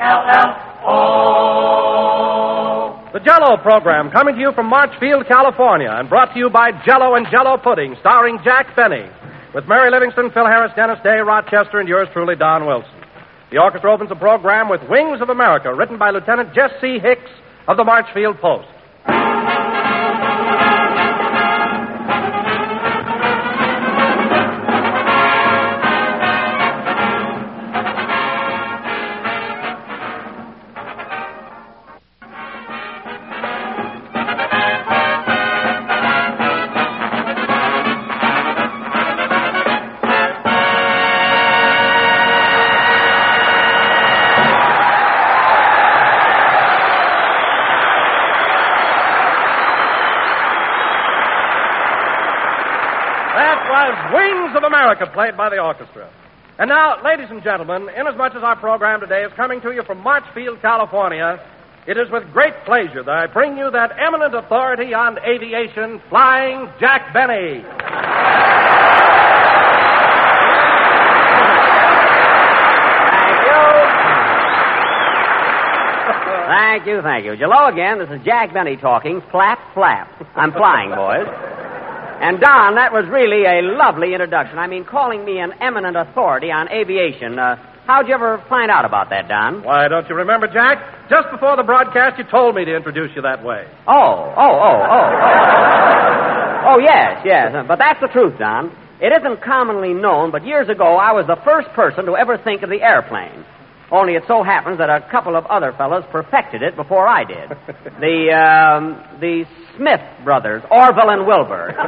J-E-L-L-O. The Jello program coming to you from Marchfield, California, and brought to you by Jello and Jello Pudding, starring Jack Benny, with Mary Livingstone, Phil Harris, Dennis Day, Rochester, and yours truly, Don Wilson. The orchestra opens the program with Wings of America, written by Lieutenant Jesse Hicks of the Marchfield Post. Was Wings of America, played by the orchestra. And now, ladies and gentlemen, inasmuch as our program today is coming to you from Marchfield, California, it is with great pleasure that I bring you that eminent authority on aviation, Flying Jack Benny. Thank you. Thank you, thank you. Hello again. This is Jack Benny talking. Flap, flap. I'm flying, boys. And Don, that was really a lovely introduction. I mean, calling me an eminent authority on aviation. Uh, how'd you ever find out about that, Don? Why, don't you remember, Jack? Just before the broadcast, you told me to introduce you that way. Oh, oh, oh, oh. Oh, yes, yes. But that's the truth, Don. It isn't commonly known, but years ago I was the first person to ever think of the airplane. Only it so happens that a couple of other fellows perfected it before I did. The um, the Smith brothers, Orville and Wilbur.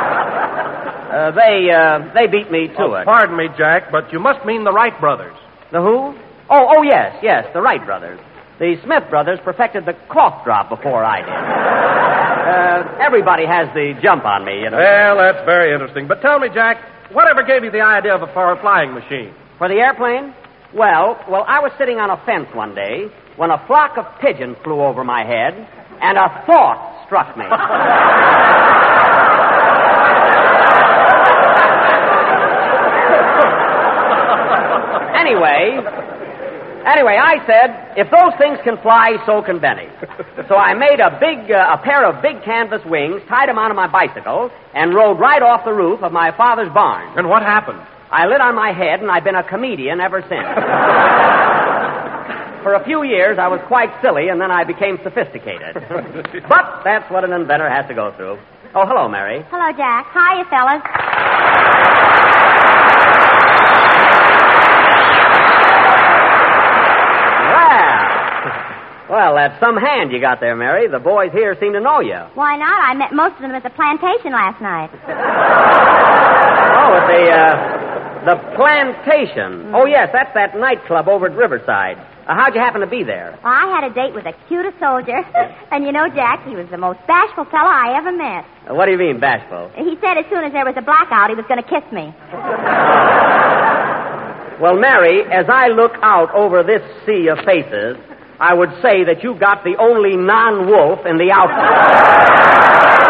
uh, they uh, they beat me to Oh, it. Pardon me, Jack, but you must mean the Wright brothers. The who? Oh, oh yes, yes, the Wright brothers. The Smith brothers perfected the cough drop before I did. Uh, everybody has the jump on me, you know. Well, that's very interesting. But tell me, Jack, whatever gave you the idea of a, for a flying machine? For the airplane? Well, well, I was sitting on a fence one day when a flock of pigeons flew over my head, and a thought struck me. anyway, anyway, I said, if those things can fly, so can Benny. So I made a big, uh, a pair of big canvas wings, tied them onto my bicycle, and rode right off the roof of my father's barn. And what happened? I lit on my head, and I've been a comedian ever since. For a few years, I was quite silly, and then I became sophisticated. but that's what an inventor has to go through. Oh, hello, Mary. Hello, Jack. Hiya, fellas. Well, well, that's some hand you got there, Mary. The boys here seem to know you. Why not? I met most of them at the plantation last night. Oh, at the uh, the plantation. Oh, yes, that's that nightclub over at Riverside. Uh, how'd you happen to be there? Well, I had a date with the cutest soldier. and you know, Jack, he was the most bashful fellow I ever met. Uh, what do you mean, bashful? He said as soon as there was a blackout, he was going to kiss me. Well, Mary, as I look out over this sea of faces, I would say that you got the only non-wolf in the outfit.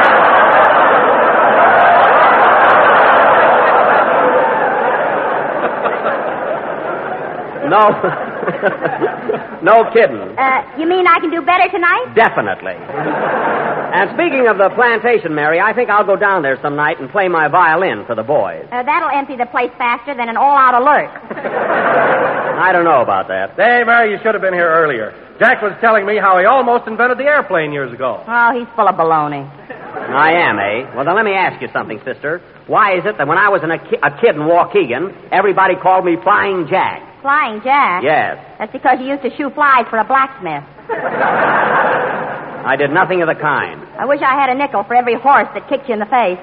No, no kidding. Uh, you mean I can do better tonight? Definitely. And speaking of the plantation, Mary, I think I'll go down there some night and play my violin for the boys. Uh, that'll empty the place faster than an all-out alert. I don't know about that. Hey, Mary, you should have been here earlier. Jack was telling me how he almost invented the airplane years ago. Oh, he's full of baloney. I am, eh? Well, then let me ask you something, sister. Why is it that when I was in a, ki- a kid in Waukegan, everybody called me Flying Jack? Flying Jack? Yes. That's because you used to shoe flies for a blacksmith. I did nothing of the kind. I wish I had a nickel for every horse that kicked you in the face.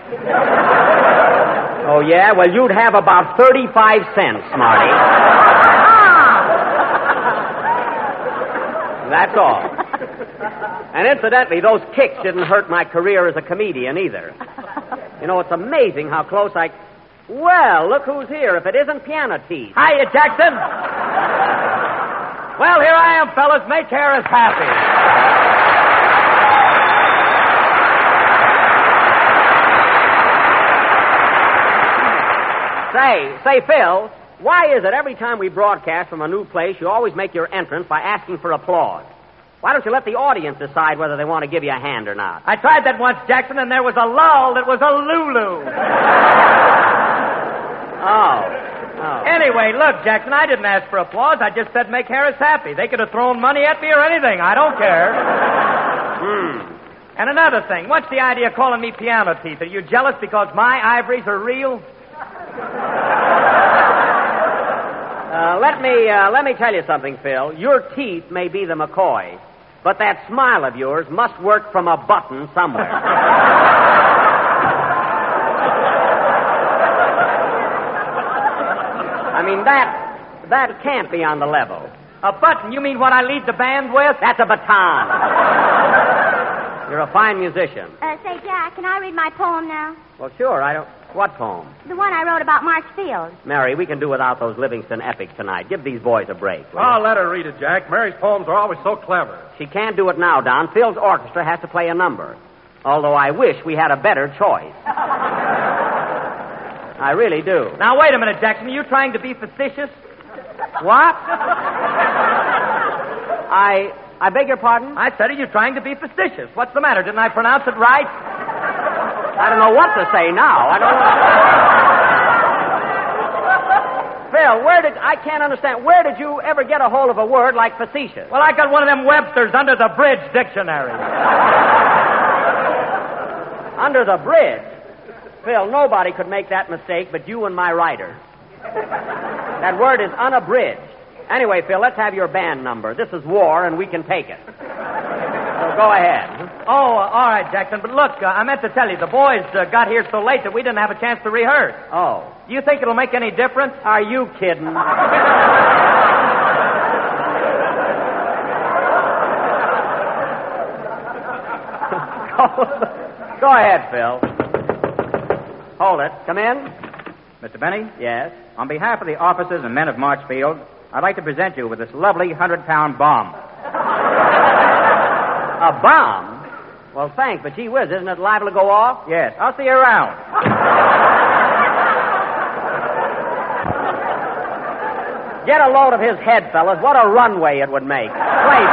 Oh, yeah? Well, you'd have about 35 cents, Smarty. Ah. That's all. And incidentally, those kicks didn't hurt my career as a comedian either. You know, it's amazing how close I. Well, look who's here. If it isn't Piano Teeth. Hiya, Jackson. Well, here I am, fellas. Make Harris happy. Say, say, Phil, Why is it every time we broadcast from a new place, you always make your entrance by asking for applause? Why don't you let the audience decide whether they want to give you a hand or not? I tried that once, Jackson, and there was a lull that was a Lulu. Oh. Oh. Anyway, look, Jackson, I didn't ask for applause. I just said make Harris happy. They could have thrown money at me or anything. I don't care. Hmm. And another thing, what's the idea of calling me piano teeth? Are you jealous because my ivories are real? Uh, let me uh, let me tell you something, Phil. Your teeth may be the McCoy, but that smile of yours must work from a button somewhere. I mean that that can't be on the level. A button? You mean what I lead the band with? That's a baton. You're a fine musician. Uh, say, Jack, can I read my poem now? Well, sure. I don't. What poem? The one I wrote about March Field. Mary, we can do without those Livingstone epics tonight. Give these boys a break. I'll you? Oh, let her read it, Jack. Mary's poems are always so clever. She can't do it now, Don. Phil's orchestra has to play a number. Although I wish we had a better choice. I really do. Now, wait a minute, Jackson. Are you trying to be facetious? What? I I beg your pardon? I said, are you trying to be facetious? What's the matter? Didn't I pronounce it right? I don't know what to say now. I don't know. Phil, where did I can't understand. Where did you ever get a hold of a word like facetious? Well, I got one of them Webster's under the bridge dictionary. Under the bridge. Phil, nobody could make that mistake but you and my writer. That word is unabridged. Anyway, Phil, let's have your band number. This is war, and we can take it. So go ahead. Oh, uh, all right, Jackson. But look, uh, I meant to tell you, the boys uh, got here so late that we didn't have a chance to rehearse. Oh. Do you think it'll make any difference? Are you kidding? Go ahead, Phil. Hold it. Come in. Mr. Benny, Yes. on behalf of the officers and men of Marchfield, I'd like to present you with this lovely 100 pound bomb. A bomb? Well, thanks, but gee whiz, isn't it liable to go off? Yes, I'll see you around. Get a load of his head, fellas. What a runway it would make. Play.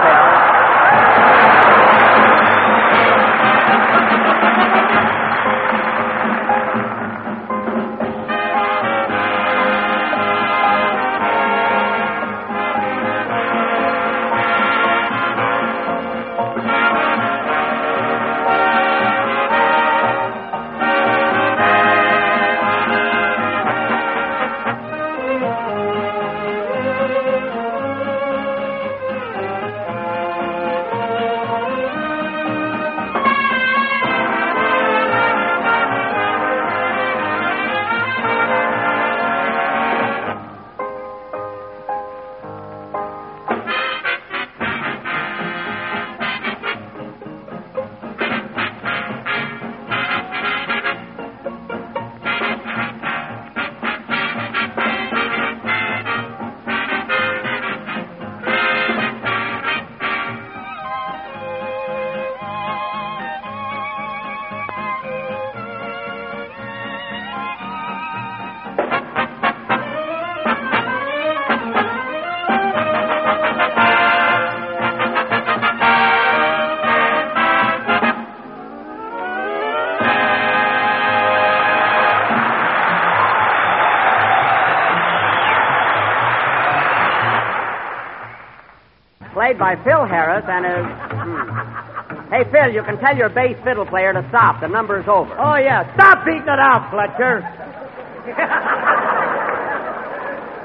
Played by Phil Harris and his. Hmm. Hey, Phil, you can tell your bass fiddle player to stop. The number's over. Oh, yeah. Stop beating it out, Fletcher.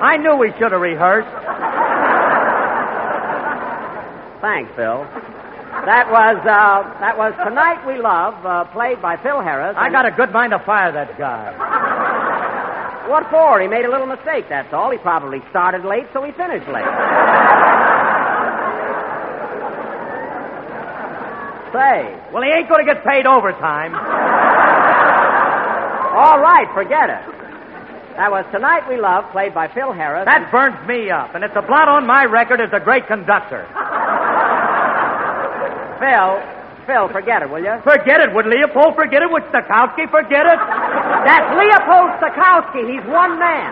I knew we should have rehearsed. Thanks, Phil. That was uh, that was Tonight We Love, uh, played by Phil Harris. I got a good mind to fire that guy. What for? He made a little mistake, that's all. He probably started late, so he finished late. Say. Well, he ain't going to get paid overtime. All right, forget it. That was Tonight We Love, played by Phil Harris. That burns me up, and it's a blot on my record as a great conductor. Phil, Phil, forget it, will you? Forget it. Would Leopold forget it? Would Stokowski forget it? That's Leopold Stokowski. He's one man.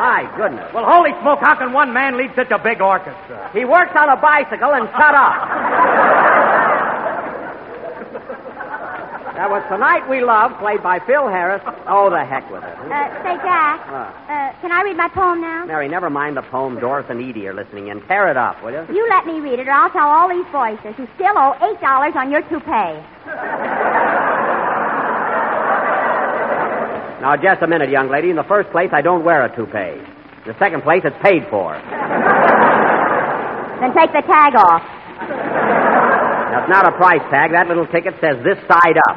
My goodness. Well, holy smoke, how can one man lead such a big orchestra? He works on a bicycle and shut up. that was Tonight We Love, played by Phil Harris. Oh, the heck with it. Uh, say, Jack, What? uh, can I read my poem now? Mary, never mind the poem Doris and Edie are listening in. Tear it up, will you? You let me read it, or I'll tell all these voices who still owe eight dollars on your toupee. Now, just a minute, young lady. In the first place, I don't wear a toupee. In the second place, it's paid for. Then take the tag off. That's not a price tag. That little ticket says this side up.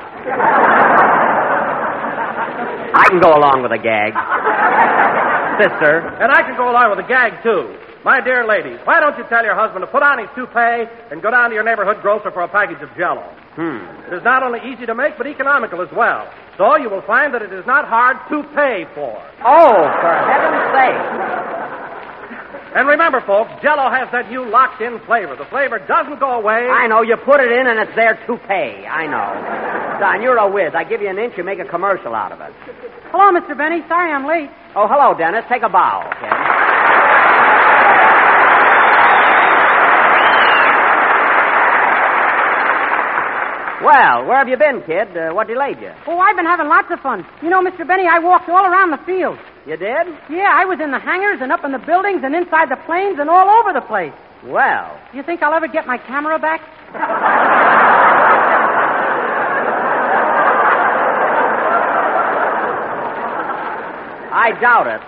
I can go along with a gag. Sister. And I can go along with a gag, too. My dear ladies, why don't you tell your husband to put on his toupee and go down to your neighborhood grocer for a package of jello? Hmm. It is not only easy to make, but economical as well. So you will find that it is not hard to pay for. Oh, for heaven's sake. And remember, folks, Jello has that new locked-in flavor. The flavor doesn't go away. I know. You put it in and it's there to pay. I know. Don, you're a whiz. I give you an inch, you make a commercial out of it. Hello, Mr. Benny. Sorry I'm late. Oh, hello, Dennis. Take a bow, okay? Well, where have you been, kid? Uh, what delayed you? Oh, I've been having lots of fun. You know, Mr. Benny, I walked all around the field. You did? Yeah, I was in the hangars and up in the buildings and inside the planes and all over the place. Well, Do you think I'll ever get my camera back? I doubt it.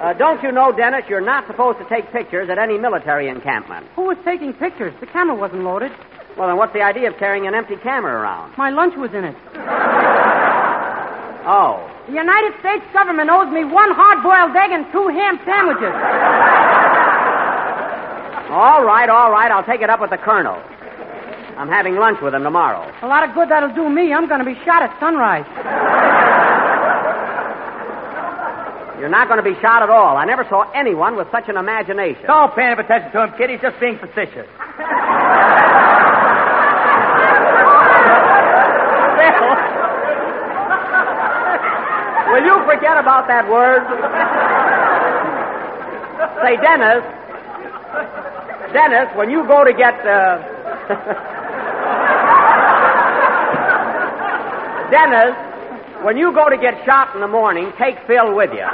Uh, don't you know, Dennis, you're not supposed to take pictures at any military encampment. Who was taking pictures? The camera wasn't loaded. Well, then what's the idea of carrying an empty camera around? My lunch was in it. Oh. The United States government owes me one hard-boiled egg and two ham sandwiches. All right, all right. I'll take it up with the colonel. I'm having lunch with him tomorrow. A lot of good that'll do me. I'm going to be shot at sunrise. You're not going to be shot at all. I never saw anyone with such an imagination. Don't pay any attention to him, kid. He's just being facetious. Will you forget about that word? Say, Dennis. Dennis, when you go to get. Uh... Dennis, when you go to get shot in the morning, take Phil with you.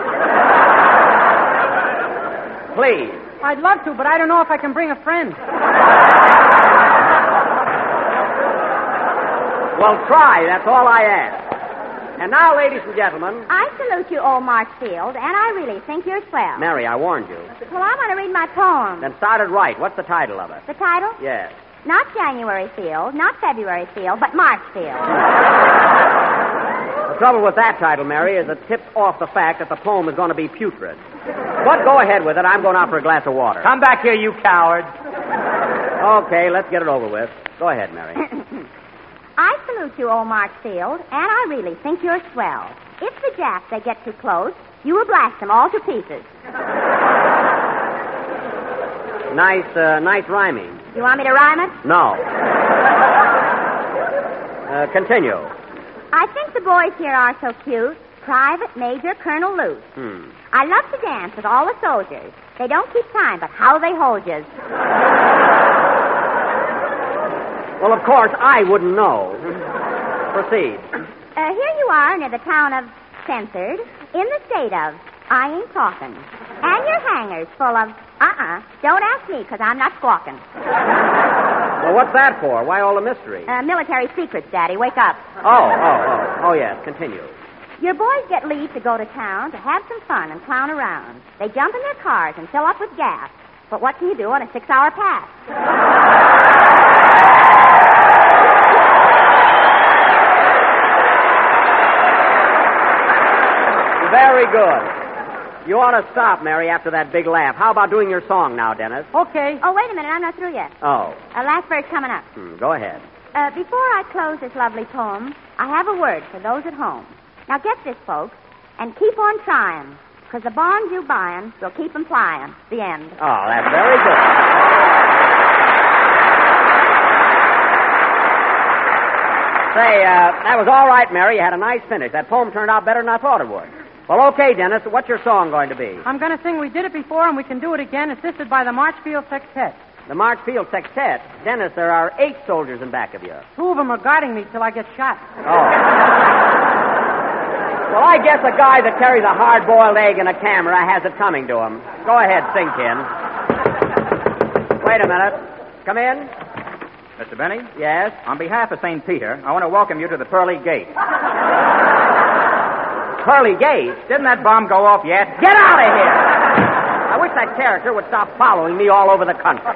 Please. I'd love to, but I don't know if I can bring a friend. Well, try. That's all I ask. And now, ladies and gentlemen, I salute you, old Marchfield, and I really think you're swell. Mary, I warned you. Well, I want to read my poem. Then start it right. What's the title of it? The title? Yes. Not January Field, not February Field, but March Field. The trouble with that title, Mary, is it tips off the fact that the poem is going to be putrid. But go ahead with it. I'm going out for a glass of water. Come back here, you coward. Okay, let's get it over with. Go ahead, Mary. I salute you, old Field, and I really think you're swell. If the Japs they get too close, you will blast them all to pieces. Nice, uh, nice rhyming. You want me to rhyme it? No. Uh, continue. The boys here are so cute. Private Major Colonel Luce. Hmm. I love to dance with all the soldiers. They don't keep time, but how they hold you. Well, of course, I wouldn't know. Proceed. Uh, here you are near the town of Censored, in the state of I ain't talking. And your hangers full of uh-uh. Don't ask me, because I'm not squawking. Well, what's that for? Why all the mystery? Uh, military secrets, Daddy. Wake up. Oh, oh, oh. Oh, yes. Continue. Your boys get leave to go to town to have some fun and clown around. They jump in their cars and fill up with gas. But what can you do on a six-hour pass? Very good. You ought to stop, Mary, after that big laugh. How about doing your song now, Dennis? Okay. Oh, wait a minute. I'm not through yet. Oh, A last verse coming up. hmm, go ahead. Uh, before I close this lovely poem, I have a word for those at home. Now get this, folks, and keep on trying, because the bonds you buying will keep 'em flying. The end. Oh, that's very good. Say, uh, that was all right, Mary. You had a nice finish. That poem turned out better than I thought it would. Well, okay, Dennis. What's your song going to be? I'm going to sing We Did It Before and We Can Do It Again, assisted by the Marchfield Sextet. The Marchfield Sextet. Dennis, there are eight soldiers in back of you. Two of them are guarding me till I get shot. Oh. well, I guess a guy that carries a hard boiled egg and a camera has it coming to him. Go ahead, sing, Ken. Wait a minute. Come in. Mr. Benny, Yes? on behalf of St. Peter, I want to welcome you to the Pearly Gate. Pearly Gate. Didn't that bomb go off yet? Get out of here! I wish that character would stop following me all over the country.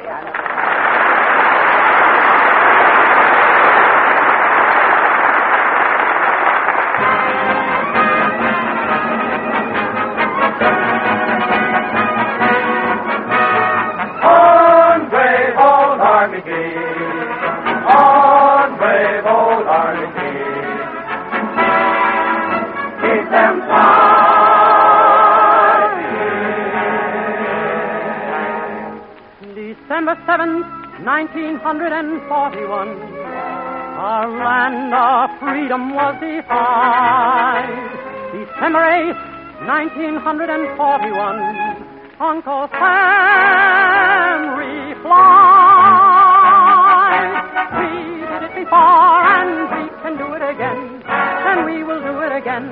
11th, 1941. Our land of freedom was defined. December 8, 1941. Uncle Sam replied. We did it before and again.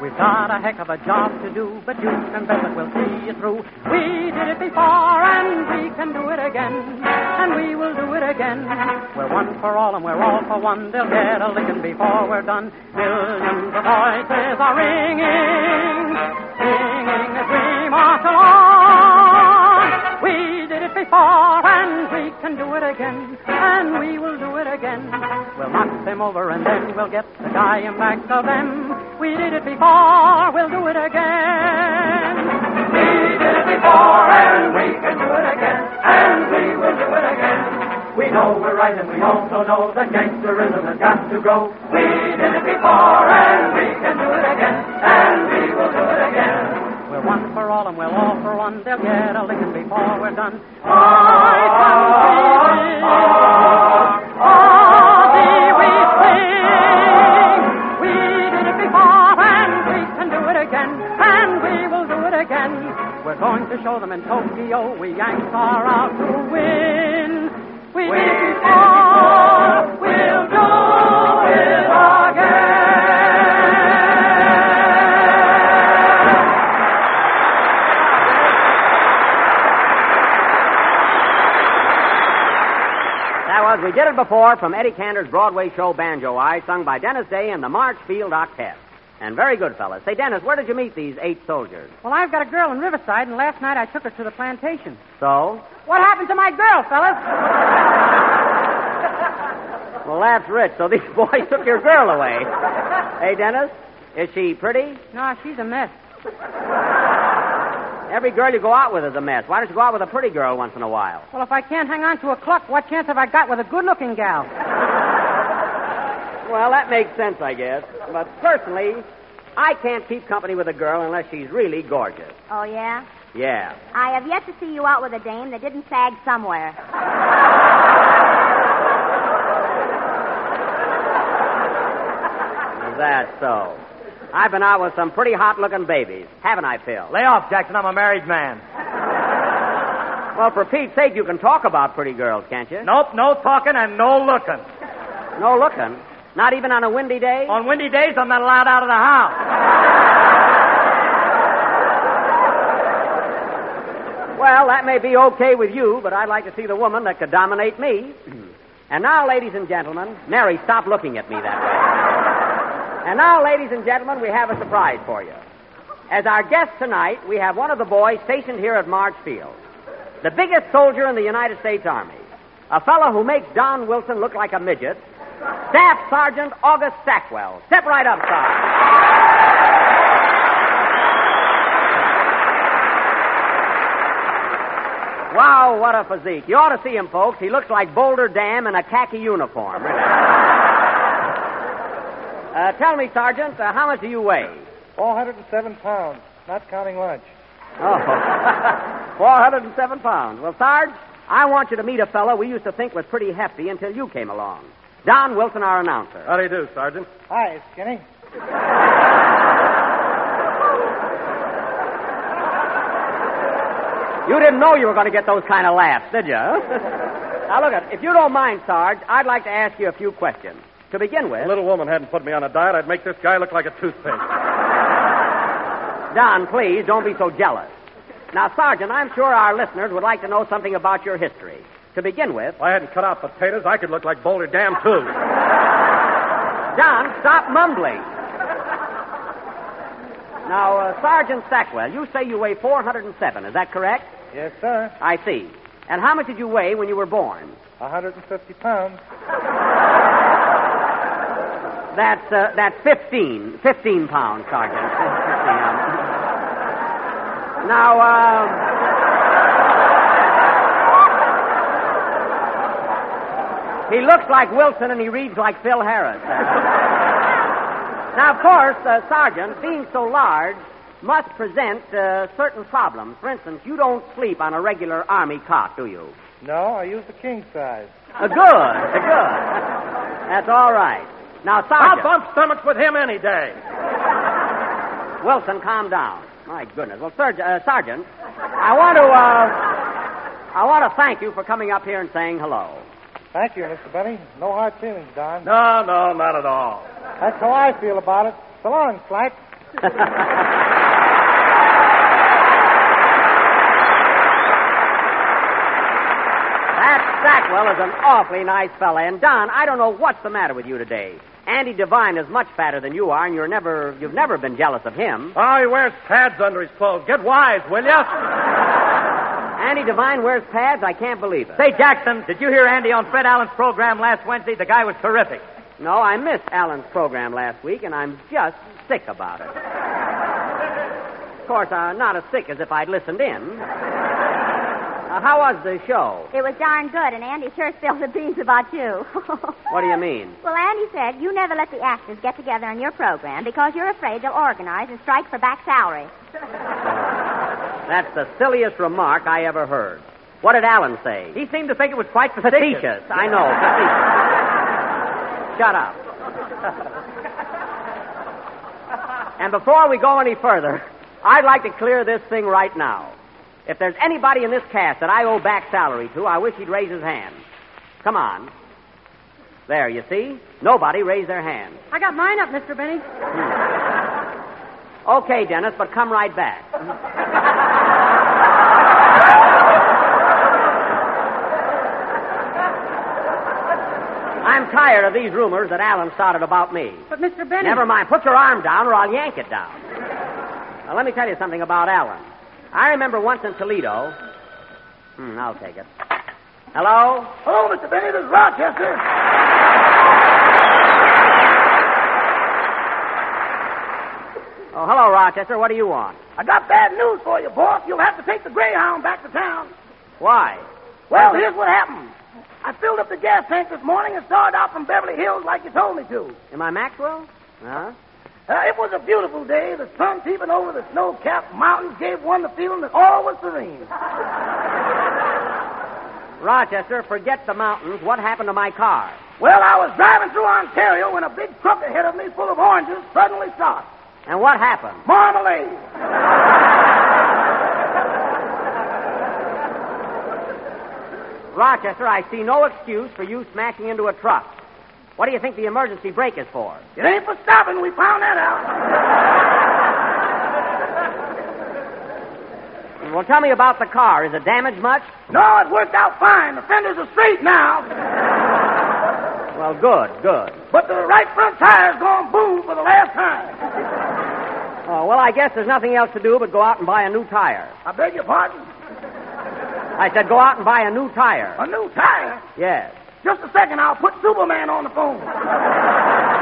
We've got a heck of a job to do, but you can bet that we'll see it through. We did it before and we can do it again. And we will do it again. We're one for all and we're all for one. They'll get a licking before we're done. Millions of voices are ringing, singing as we march along. We did it before can do it again. And we will do it again. We'll knock them over and then we'll get the dying back of them. We did it before, we'll do it again. We did it before and we can do it again. And we will do it again. We know we're right and we also know that gangsterism has got to go. We did it before and we can do it again. One for all and we're all for one. They'll get a licking before we're done. Ah, ah, ah, we did it before and we can do it again. And we will do it again. We're going to show them in Tokyo we Yanks are out to win. We did We Did It Before from Eddie Cantor's Broadway show Banjo Eye, sung by Dennis Day and the Marchfield Octet. And very good, fellas. Say, Dennis, where did you meet these eight soldiers? Well, I've got a girl in Riverside, and last night I took her to the plantation. So? What happened to my girl, fellas? Well, that's rich. So these boys took your girl away. Hey, Dennis, is she pretty? No, she's a mess. Every girl you go out with is a mess. Why don't you go out with a pretty girl once in a while? Well, if I can't hang on to a cluck, what chance have I got with a good-looking gal? Well, that makes sense, I guess. But personally, I can't keep company with a girl unless she's really gorgeous. Oh, yeah? Yeah. I have yet to see you out with a dame that didn't sag somewhere. Is that so? I've been out with some pretty hot looking babies, haven't I, Phil? Lay off, Jackson. I'm a married man. Well, for Pete's sake, you can talk about pretty girls, can't you? Nope, no talking and no looking. No looking. Not even on a windy day? On windy days, I'm not allowed out of the house. Well, that may be okay with you, but I'd like to see the woman that could dominate me. and now, ladies and gentlemen, Mary, stop looking at me that way. And now, ladies and gentlemen, we have a surprise for you. As our guest tonight, we have one of the boys stationed here at Marchfield, the biggest soldier in the United States Army, a fellow who makes Don Wilson look like a midget, Staff Sergeant August Stackwell. Step right up, Sergeant. Wow, what a physique. You ought to see him, folks. He looks like Boulder Dam in a khaki uniform. Uh, tell me, Sergeant, uh, how much do you weigh? 407 pounds, not counting lunch. Oh, 407 pounds. Well, Sarge, I want you to meet a fellow we used to think was pretty hefty until you came along. Don Wilson, our announcer. How do you do, Sergeant? Hi, Skinny. you didn't know you were going to get those kind of laughs, did you? now, look, if you don't mind, Sarge, I'd like to ask you a few questions. To begin with, If a little woman hadn't put me on a diet, I'd make this guy look like a toothpaste. Don, please, don't be so jealous. Now, Sergeant, I'm sure our listeners would like to know something about your history. To begin with, If I hadn't cut out potatoes, I could look like Boulder Dam, too. Don, stop mumbling. Now, uh, Sergeant Stackwell, you say you weigh 407. Is that correct? Yes, sir. I see. And how much did you weigh when you were born? 150 pounds. That's uh, that's 15. 15 pounds, Sergeant. 15, um. Now, uh, he looks like Wilson and he reads like Phil Harris. now, of course, uh, Sergeant, being so large, must present uh, certain problems. For instance, you don't sleep on a regular army cot, do you? No, I use the king size. Uh, good, uh, good. That's all right. Now, I'll bump stomachs with him any day. Wilson, calm down. My goodness. Well, Sergeant, uh, Sergeant, I want to, uh, I want to thank you for coming up here and saying hello. Thank you, Mr. Benny. No hard feelings, Don. No, no, not at all. That's how I feel about it. So long, Slack. That Stackwell is an awfully nice fella. And Don, I don't know what's the matter with you today. Andy Devine is much fatter than you are, and you're never, you've never been jealous of him. Oh, he wears pads under his clothes. Get wise, will you? Andy Devine wears pads. I can't believe it. Say, Jackson, did you hear Andy on Fred Allen's program last Wednesday? The guy was terrific. No, I missed Allen's program last week, and I'm just sick about it. Of course, uh, not as sick as if I'd listened in. Uh, how was the show? It was darn good, and Andy sure spilled the beans about you. What do you mean? Well, Andy said you never let the actors get together on your program because you're afraid they'll organize and strike for back salary. That's the silliest remark I ever heard. What did Allen say? He seemed to think it was quite facetious. Facetious. I know. Facetious. Shut up. and before we go any further, I'd like to clear this thing right now. If there's anybody in this cast that I owe back salary to, I wish he'd raise his hand. Come on. There, you see? Nobody raised their hand. I got mine up, Mr. Benny. Hmm. Okay, Dennis, but come right back. I'm tired of these rumors that Allen started about me. But, Mr. Benny. Never mind. Put your arm down or I'll yank it down. Now, let me tell you something about Allen. I remember once in Toledo. Hmm, I'll take it. Hello? Hello, Mr. Benny. This is Rochester. Oh, hello, Rochester. What do you want? I got bad news for you, boss. You'll have to take the Greyhound back to town. Why? Well, here's what happened. I filled up the gas tank this morning and started out from Beverly Hills like you told me to. Am I Maxwell? Huh? Uh, it was a beautiful day. The sun peeping over the snow-capped mountains gave one the feeling that all was serene. Rochester, forget the mountains. What happened to my car? Well, I was driving through Ontario when a big truck ahead of me full of oranges suddenly stopped. And what happened? Marmalade. Rochester, I see no excuse for you smashing into a truck. What do you think the emergency brake is for? It ain't for stopping. We found that out. Well, tell me about the car. Is it damaged much? No, it worked out fine. The fenders are straight now. Well, good, good. But the right front tire's gone boom for the last time. Oh, well, I guess there's nothing else to do but go out and buy a new tire. I beg your pardon? I said go out and buy a new tire. A new tire? Yes. Just a second. I'll put Superman on the phone.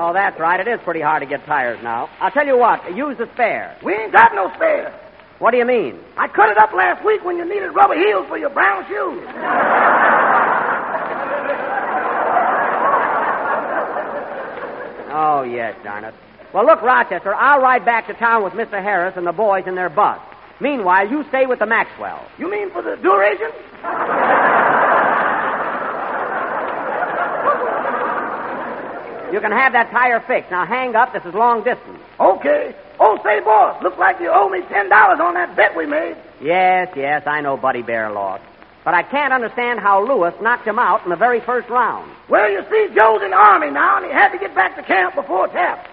Oh, that's right. It is pretty hard to get tires now. I'll tell you what. Use the spare. We ain't got no spare. What do you mean? I cut it up last week when you needed rubber heels for your brown shoes. Oh, yes, darn it. Well, look, Rochester, I'll ride back to town with Mr. Harris and the boys in their bus. Meanwhile, you stay with the Maxwell. You mean for the duration? You can have that tire fixed. Now hang up. This is long distance. Okay. Oh, say, boss, looks like you owe me $10 on that bet we made. Yes, yes, I know Buddy Baer lost. But I can't understand how Louis knocked him out in the very first round. Well, you see, Joe's in the Army now, and he had to get back to camp before tap.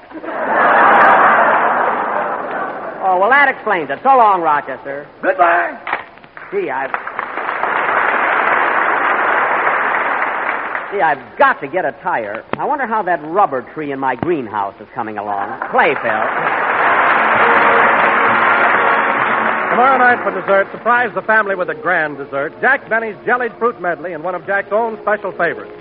Oh, well, that explains it. So long, Rochester. Goodbye. Gee, I've. See, I've got to get a tire. I wonder how that rubber tree in my greenhouse is coming along. Play, Phil. Tomorrow night for dessert, surprise the family with a grand dessert Jack Benny's jellied fruit medley and one of Jack's own special favorites.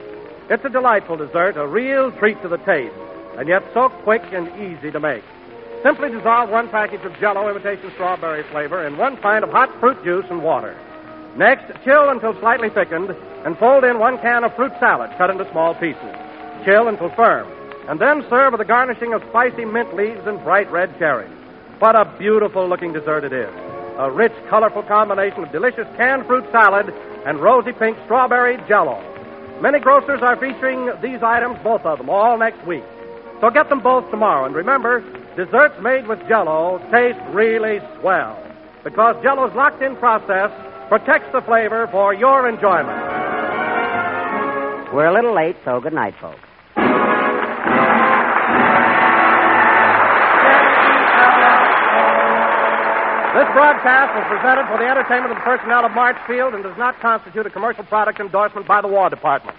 It's a delightful dessert, a real treat to the taste, and yet so quick and easy to make. Simply dissolve one package of Jello imitation strawberry flavor in one pint of hot fruit juice and water. Next, chill until slightly thickened and fold in one can of fruit salad cut into small pieces. Chill until firm. And then serve with a garnishing of spicy mint leaves and bright red cherries. What a beautiful looking dessert it is. A rich, colorful combination of delicious canned fruit salad and rosy pink strawberry jello. Many grocers are featuring these items, both of them, all next week. So get them both tomorrow. And remember, desserts made with jello taste really swell. Because jello's locked in process protects the flavor for your enjoyment. We're a little late, so good night, folks. This broadcast was presented for the entertainment of the personnel of Marchfield and does not constitute a commercial product endorsement by the War Department.